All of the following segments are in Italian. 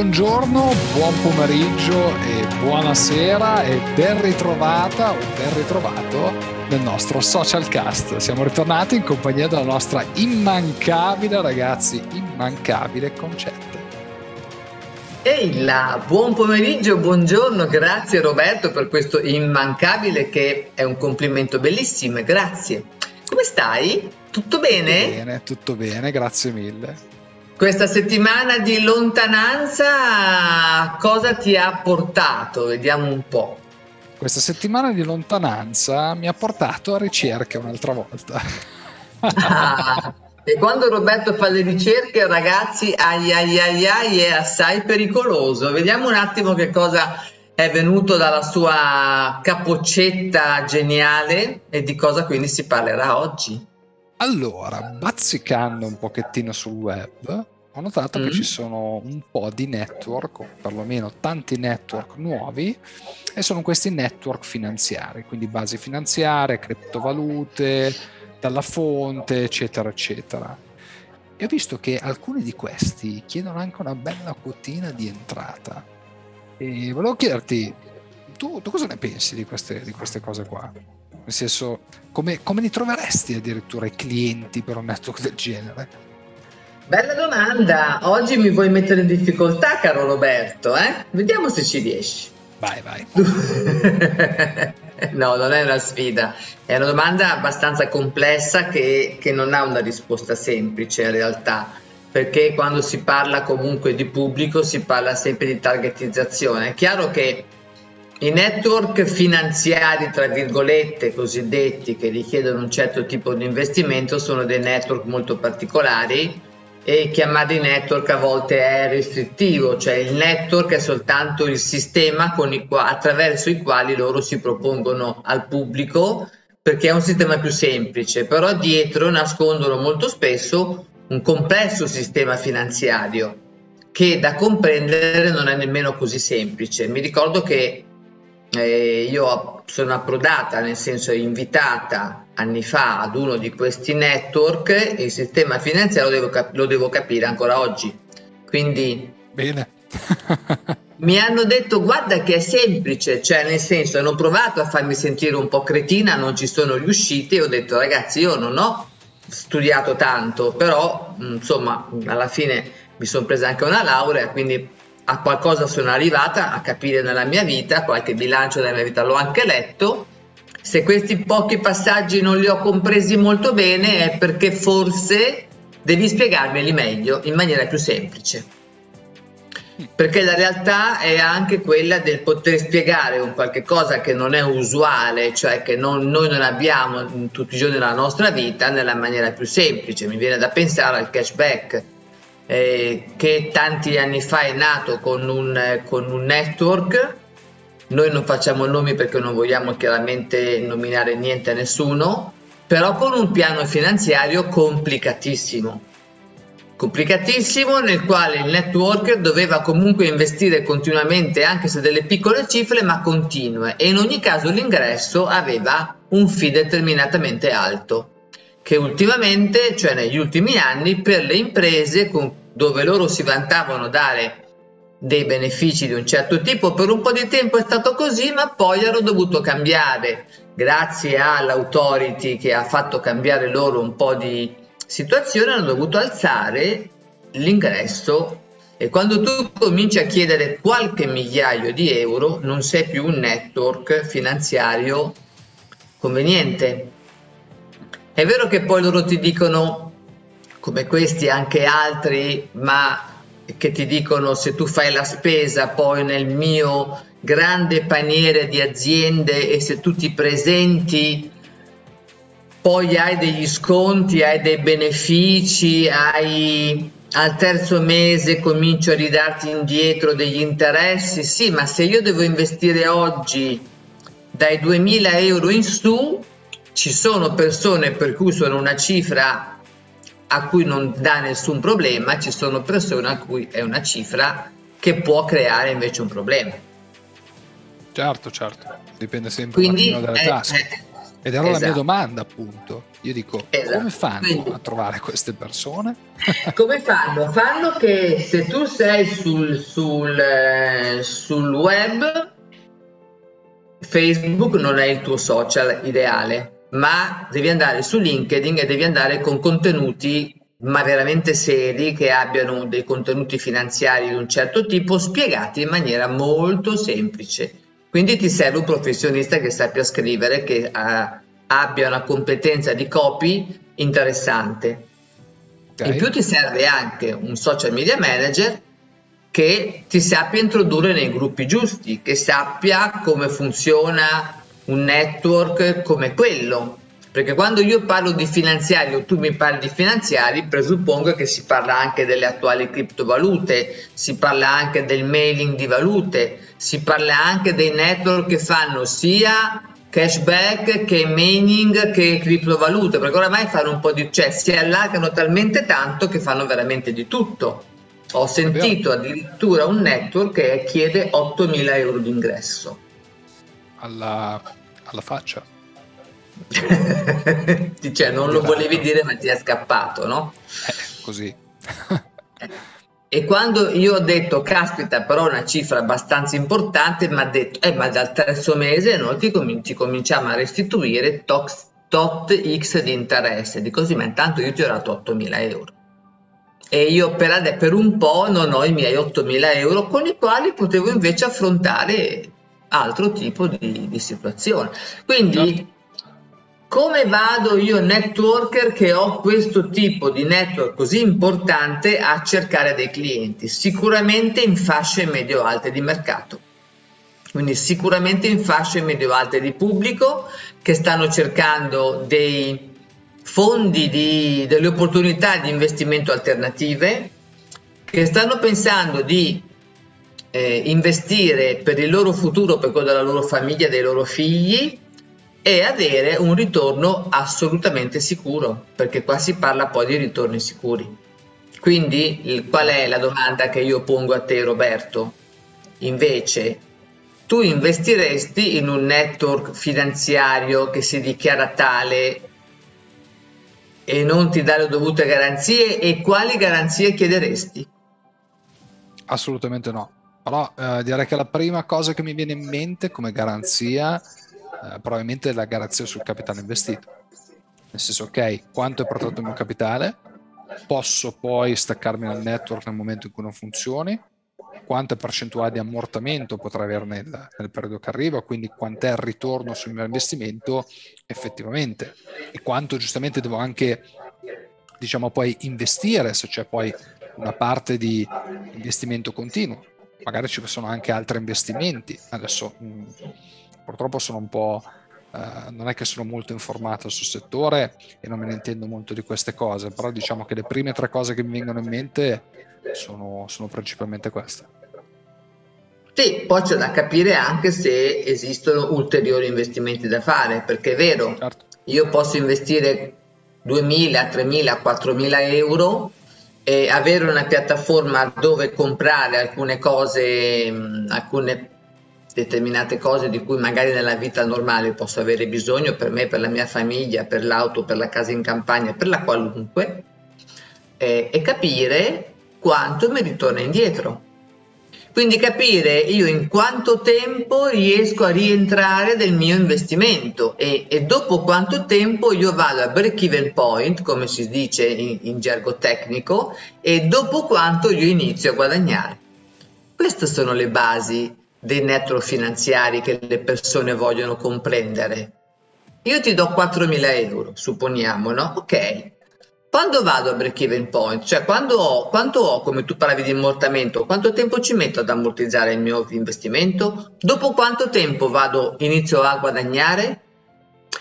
Buongiorno, buon pomeriggio e buonasera e ben ritrovata o ben ritrovato nel nostro social cast. Siamo ritornati in compagnia della nostra immancabile, ragazzi, immancabile Concetta. Ehi là, buon pomeriggio, buongiorno, grazie Roberto per questo immancabile che è un complimento bellissimo, grazie. Come stai? Tutto bene? Tutto bene, tutto bene, grazie mille. Questa settimana di lontananza cosa ti ha portato? Vediamo un po'. Questa settimana di lontananza mi ha portato a ricerche un'altra volta. Ah, e quando Roberto fa le ricerche, ragazzi, ai ai ai ai è assai pericoloso. Vediamo un attimo che cosa è venuto dalla sua capoccetta geniale e di cosa quindi si parlerà oggi. Allora, bazzicando un pochettino sul web, ho notato mm. che ci sono un po' di network, o perlomeno tanti network nuovi, e sono questi network finanziari, quindi basi finanziarie, criptovalute, dalla fonte, eccetera, eccetera. E ho visto che alcuni di questi chiedono anche una bella quotina di entrata. E volevo chiederti, tu, tu cosa ne pensi di queste, di queste cose qua? Nel senso, come, come li troveresti addirittura i clienti per un network del genere? Bella domanda. Oggi mi vuoi mettere in difficoltà, caro Roberto, eh? Vediamo se ci riesci. Vai, vai. no, non è una sfida, è una domanda abbastanza complessa che, che non ha una risposta semplice in realtà perché quando si parla comunque di pubblico si parla sempre di targetizzazione. È chiaro che i network finanziari, tra virgolette, cosiddetti, che richiedono un certo tipo di investimento, sono dei network molto particolari e chiamarli network a volte è restrittivo, cioè il network è soltanto il sistema i qua- attraverso i quali loro si propongono al pubblico perché è un sistema più semplice, però dietro nascondono molto spesso un complesso sistema finanziario che da comprendere non è nemmeno così semplice. Mi ricordo che eh, io sono approdata, nel senso invitata anni fa ad uno di questi network, il sistema finanziario lo devo, cap- lo devo capire ancora oggi. Quindi... Bene. mi hanno detto guarda che è semplice, cioè nel senso hanno provato a farmi sentire un po' cretina, non ci sono riusciti e ho detto ragazzi io non ho studiato tanto, però insomma alla fine mi sono presa anche una laurea, quindi a qualcosa sono arrivata a capire nella mia vita, qualche bilancio della mia vita l'ho anche letto. Se questi pochi passaggi non li ho compresi molto bene è perché forse devi spiegarmeli meglio, in maniera più semplice. Perché la realtà è anche quella del poter spiegare un qualche cosa che non è usuale, cioè che non, noi non abbiamo tutti i giorni della nostra vita, nella maniera più semplice. Mi viene da pensare al cashback eh, che tanti anni fa è nato con un, eh, con un network. Noi non facciamo nomi perché non vogliamo chiaramente nominare niente a nessuno, però con un piano finanziario complicatissimo. Complicatissimo nel quale il network doveva comunque investire continuamente, anche se delle piccole cifre, ma continue, e in ogni caso l'ingresso aveva un fee determinatamente alto che ultimamente, cioè negli ultimi anni, per le imprese con dove loro si vantavano dare dei benefici di un certo tipo, per un po' di tempo è stato così, ma poi hanno dovuto cambiare, grazie all'autority che ha fatto cambiare loro un po' di situazione, hanno dovuto alzare l'ingresso e quando tu cominci a chiedere qualche migliaio di euro non sei più un network finanziario conveniente. È vero che poi loro ti dicono come questi anche altri, ma che ti dicono se tu fai la spesa poi nel mio grande paniere di aziende e se tu ti presenti poi hai degli sconti, hai dei benefici, hai al terzo mese comincio a ridarti indietro degli interessi, sì, ma se io devo investire oggi dai 2000 euro in su, ci sono persone per cui sono una cifra a cui non dà nessun problema, ci sono persone a cui è una cifra che può creare invece un problema. Certo, certo, dipende sempre Quindi, dalla eh, tasca. Eh, Ed era esatto. la mia esatto. domanda, appunto. Io dico, esatto. come fanno Quindi, a trovare queste persone? come fanno? Fanno che se tu sei sul, sul, eh, sul web, Facebook non è il tuo social ideale, ma devi andare su LinkedIn e devi andare con contenuti ma veramente seri che abbiano dei contenuti finanziari di un certo tipo spiegati in maniera molto semplice. Quindi ti serve un professionista che sappia scrivere, che uh, abbia una competenza di copy interessante. Okay. In più ti serve anche un social media manager che ti sappia introdurre nei gruppi giusti, che sappia come funziona un network come quello, perché quando io parlo di finanziari o tu mi parli di finanziari, presuppongo che si parla anche delle attuali criptovalute, si parla anche del mailing di valute, si parla anche dei network che fanno sia cashback che mining che criptovalute, perché oramai fanno un po' di, cioè si allargano talmente tanto che fanno veramente di tutto. Ho sentito addirittura un network che chiede 8.000 euro di ingresso. Alla, alla faccia. cioè, non lo volevi dire, ma ti è scappato, no? Eh, così. e quando io ho detto, caspita, però una cifra abbastanza importante, mi ha detto, eh, ma dal terzo mese noi ti, com- ti cominciamo a restituire tot, tot X di interesse. Di così, ma intanto io ti ho dato 8.000 euro. E io per, per un po' non ho i miei 8.000 euro con i quali potevo invece affrontare altro tipo di, di situazione. Quindi certo come vado io networker che ho questo tipo di network così importante a cercare dei clienti? Sicuramente in fasce medio-alte di mercato. Quindi sicuramente in fasce medio-alte di pubblico che stanno cercando dei fondi, di, delle opportunità di investimento alternative, che stanno pensando di eh, investire per il loro futuro, per quello della loro famiglia, dei loro figli, e avere un ritorno assolutamente sicuro, perché qua si parla poi di ritorni sicuri. Quindi qual è la domanda che io pongo a te Roberto? Invece, tu investiresti in un network finanziario che si dichiara tale e non ti dà le dovute garanzie e quali garanzie chiederesti? Assolutamente no. Però eh, direi che la prima cosa che mi viene in mente come garanzia eh, probabilmente la garanzia sul capitale investito. Nel senso, ok, quanto è portato il mio capitale? Posso poi staccarmi dal network nel momento in cui non funzioni? Quanta percentuale di ammortamento potrà avere nel, nel periodo che arriva? Quindi quant'è il ritorno sul mio investimento effettivamente? E quanto giustamente devo anche, diciamo, poi investire se c'è poi una parte di investimento continuo. Magari ci sono anche altri investimenti. Adesso mh, mm, purtroppo sono un po'... Uh, non è che sono molto informato sul settore e non me ne intendo molto di queste cose, però diciamo che le prime tre cose che mi vengono in mente sono, sono principalmente queste. Sì, poi c'è da capire anche se esistono ulteriori investimenti da fare, perché è vero, certo. io posso investire 2.000, 3.000, 4.000 euro e avere una piattaforma dove comprare alcune cose, alcune determinate cose di cui magari nella vita normale posso avere bisogno per me, per la mia famiglia, per l'auto, per la casa in campagna, per la qualunque, eh, e capire quanto mi ritorna indietro. Quindi capire io in quanto tempo riesco a rientrare del mio investimento e, e dopo quanto tempo io vado a break even point, come si dice in, in gergo tecnico, e dopo quanto io inizio a guadagnare. Queste sono le basi dei network finanziari che le persone vogliono comprendere. Io ti do 4.000 euro, supponiamo, no? Ok. Quando vado a break even point, cioè quando ho, quanto ho, come tu parlavi di ammortamento, quanto tempo ci metto ad ammortizzare il mio investimento? Dopo quanto tempo vado, inizio a guadagnare?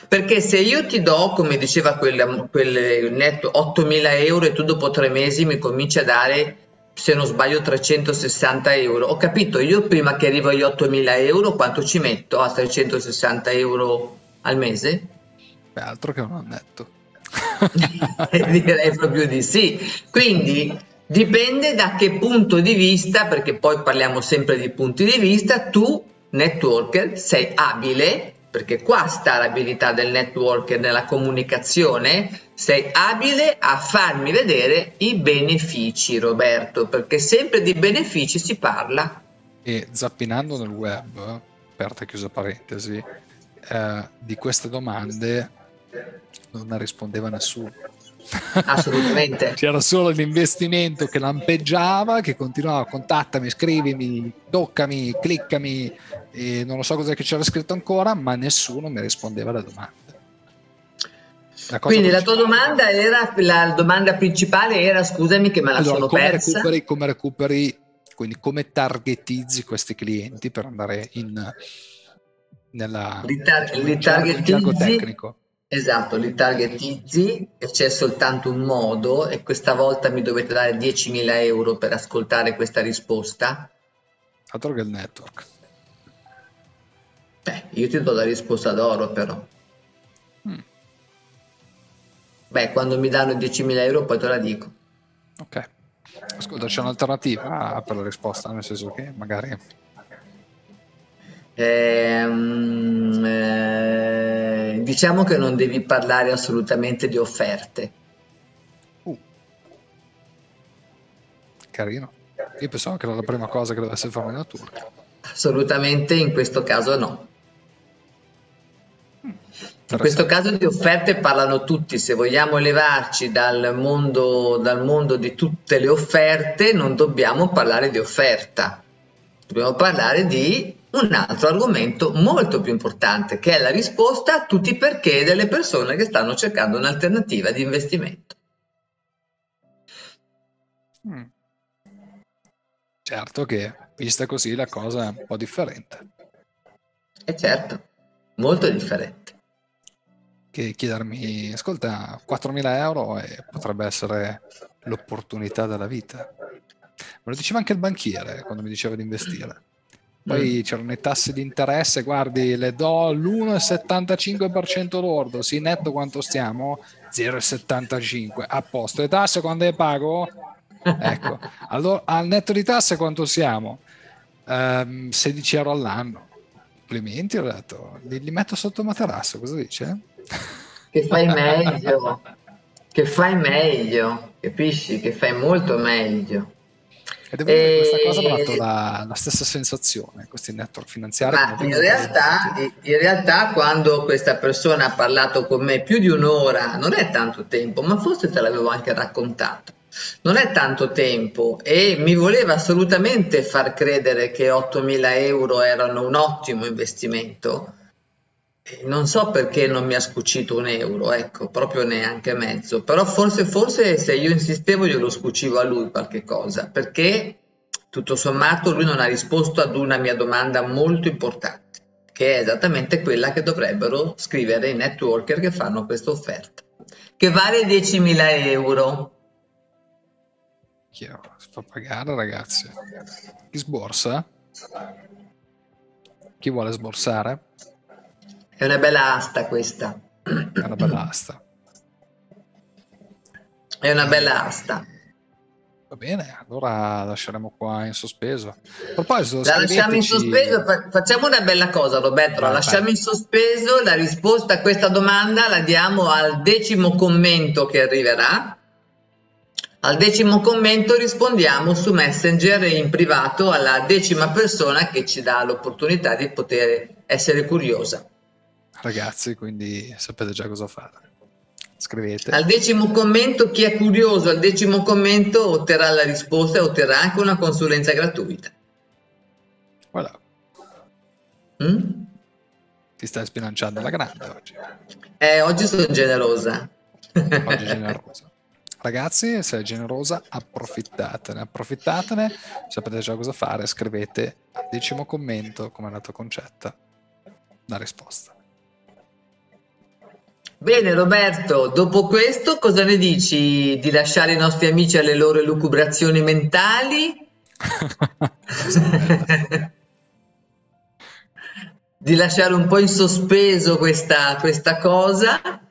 Perché se io ti do, come diceva quel, quel netto, 8.000 euro e tu dopo tre mesi mi cominci a dare se non sbaglio 360 euro. Ho capito, io prima che arrivo agli 8.000 euro quanto ci metto a 360 euro al mese? Beh, altro che non ho netto. Direi proprio di sì. Quindi dipende da che punto di vista, perché poi parliamo sempre di punti di vista, tu networker sei abile perché qua sta l'abilità del networker nella comunicazione, sei abile a farmi vedere i benefici, Roberto, perché sempre di benefici si parla. E zappinando nel web, aperta e chiusa parentesi, eh, di queste domande non rispondeva nessuno. Assolutamente. C'era solo l'investimento che lampeggiava, che continuava, contattami, scrivimi, toccami, cliccami, e non lo so cos'è che c'era scritto ancora, ma nessuno mi rispondeva alle domande. La Quindi la tua domanda era, la domanda principale era, scusami che me la allora, sono come persa. Recuperi, come recuperi, quindi come targetizzi questi clienti per andare in, nella, li, tar- li targetizzi tecnico? Esatto, li targetizzi e c'è soltanto un modo e questa volta mi dovete dare 10.000 euro per ascoltare questa risposta. Altro che il network. Beh, io ti do la risposta d'oro però. Mm. Beh, quando mi danno 10.000 euro poi te la dico. Ok. Ascolta, c'è un'alternativa per la risposta, nel senso che magari... Ehm, eh, diciamo che non devi parlare assolutamente di offerte. Uh. Carino. Io pensavo che era la prima cosa che dovesse fare una turca. Assolutamente in questo caso no. In questo caso di offerte parlano tutti, se vogliamo levarci dal mondo, dal mondo di tutte le offerte non dobbiamo parlare di offerta, dobbiamo parlare di un altro argomento molto più importante che è la risposta a tutti i perché delle persone che stanno cercando un'alternativa di investimento. Mm. Certo che vista così la cosa è un po' differente. E certo, molto differente che chiedermi, ascolta, 4.000 euro e potrebbe essere l'opportunità della vita. Me lo diceva anche il banchiere quando mi diceva di investire. Poi mm. c'erano le tasse di interesse, guardi, le do l'1,75% lordo, sì, netto quanto stiamo? 0,75, a posto. Le tasse quando le pago? Ecco, allora al netto di tasse quanto siamo? Um, 16 euro all'anno. Complimenti, ho detto, li, li metto sotto materasso, cosa dice? che fai meglio, che fai meglio, capisci? Che fai molto meglio. E devo dire che questa cosa mi ha dato la, la, stessa sensazione, questi network finanziari. Ma in realtà, in realtà, quando questa persona ha parlato con me più di un'ora, non è tanto tempo, ma forse te l'avevo anche raccontato. Non è tanto tempo e mi voleva assolutamente far credere che 8.000 euro erano un ottimo investimento non so perché non mi ha scucito un euro, ecco, proprio neanche mezzo, però forse, forse se io insistevo glielo scucivo a lui qualche cosa, perché tutto sommato lui non ha risposto ad una mia domanda molto importante, che è esattamente quella che dovrebbero scrivere i networker che fanno questa offerta, che vale 10.000 euro. Chi si fa pagare ragazzi? Chi sborsa? Chi vuole sborsare? È una bella asta questa. È una bella asta. È una bella asta. Va bene, allora lasceremo qua in sospeso. A proposito, la lasciamo in sospeso, facciamo una bella cosa Roberto, la lasciamo vai. in sospeso, la risposta a questa domanda la diamo al decimo commento che arriverà. Al decimo commento rispondiamo su Messenger in privato alla decima persona che ci dà l'opportunità di poter essere curiosa ragazzi, quindi sapete già cosa fare. Scrivete. Al decimo commento, chi è curioso al decimo commento otterrà la risposta e otterrà anche una consulenza gratuita. Voilà. Mm? Ti stai sbilanciando alla grande oggi. Eh, oggi sono generosa. Oggi generosa. Ragazzi, se è generosa, approfittatene, approfittatene, sapete già cosa fare, scrivete al decimo commento come è andato concetta la risposta. Bene Roberto, dopo questo cosa ne dici di lasciare i nostri amici alle loro lucubrazioni mentali? di lasciare un po' in sospeso questa, questa cosa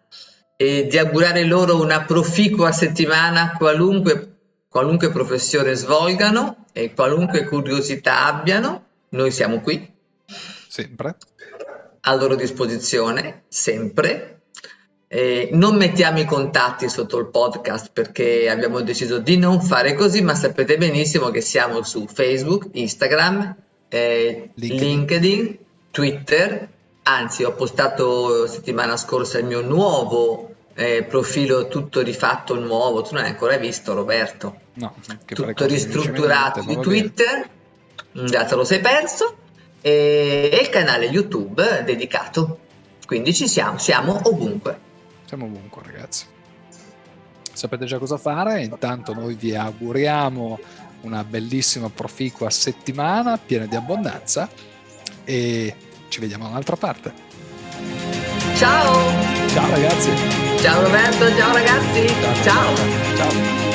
e di augurare loro una proficua settimana qualunque, qualunque professione svolgano e qualunque curiosità abbiano. Noi siamo qui. Sempre. a loro disposizione, sempre. Eh, non mettiamo i contatti sotto il podcast perché abbiamo deciso di non fare così, ma sapete benissimo che siamo su Facebook, Instagram, eh, LinkedIn. LinkedIn, Twitter. Anzi, ho postato settimana scorsa il mio nuovo eh, profilo tutto rifatto nuovo, tu non hai ancora visto Roberto? No, tutto ristrutturato di Twitter, già te lo sei perso, e, e il canale YouTube dedicato. Quindi ci siamo, siamo ovunque. Siamo ovunque ragazzi. Sapete già cosa fare, intanto noi vi auguriamo una bellissima proficua settimana piena di abbondanza e ci vediamo dall'altra parte. Ciao! Ciao ragazzi! Ciao Roberto, ciao ragazzi! ciao. ciao.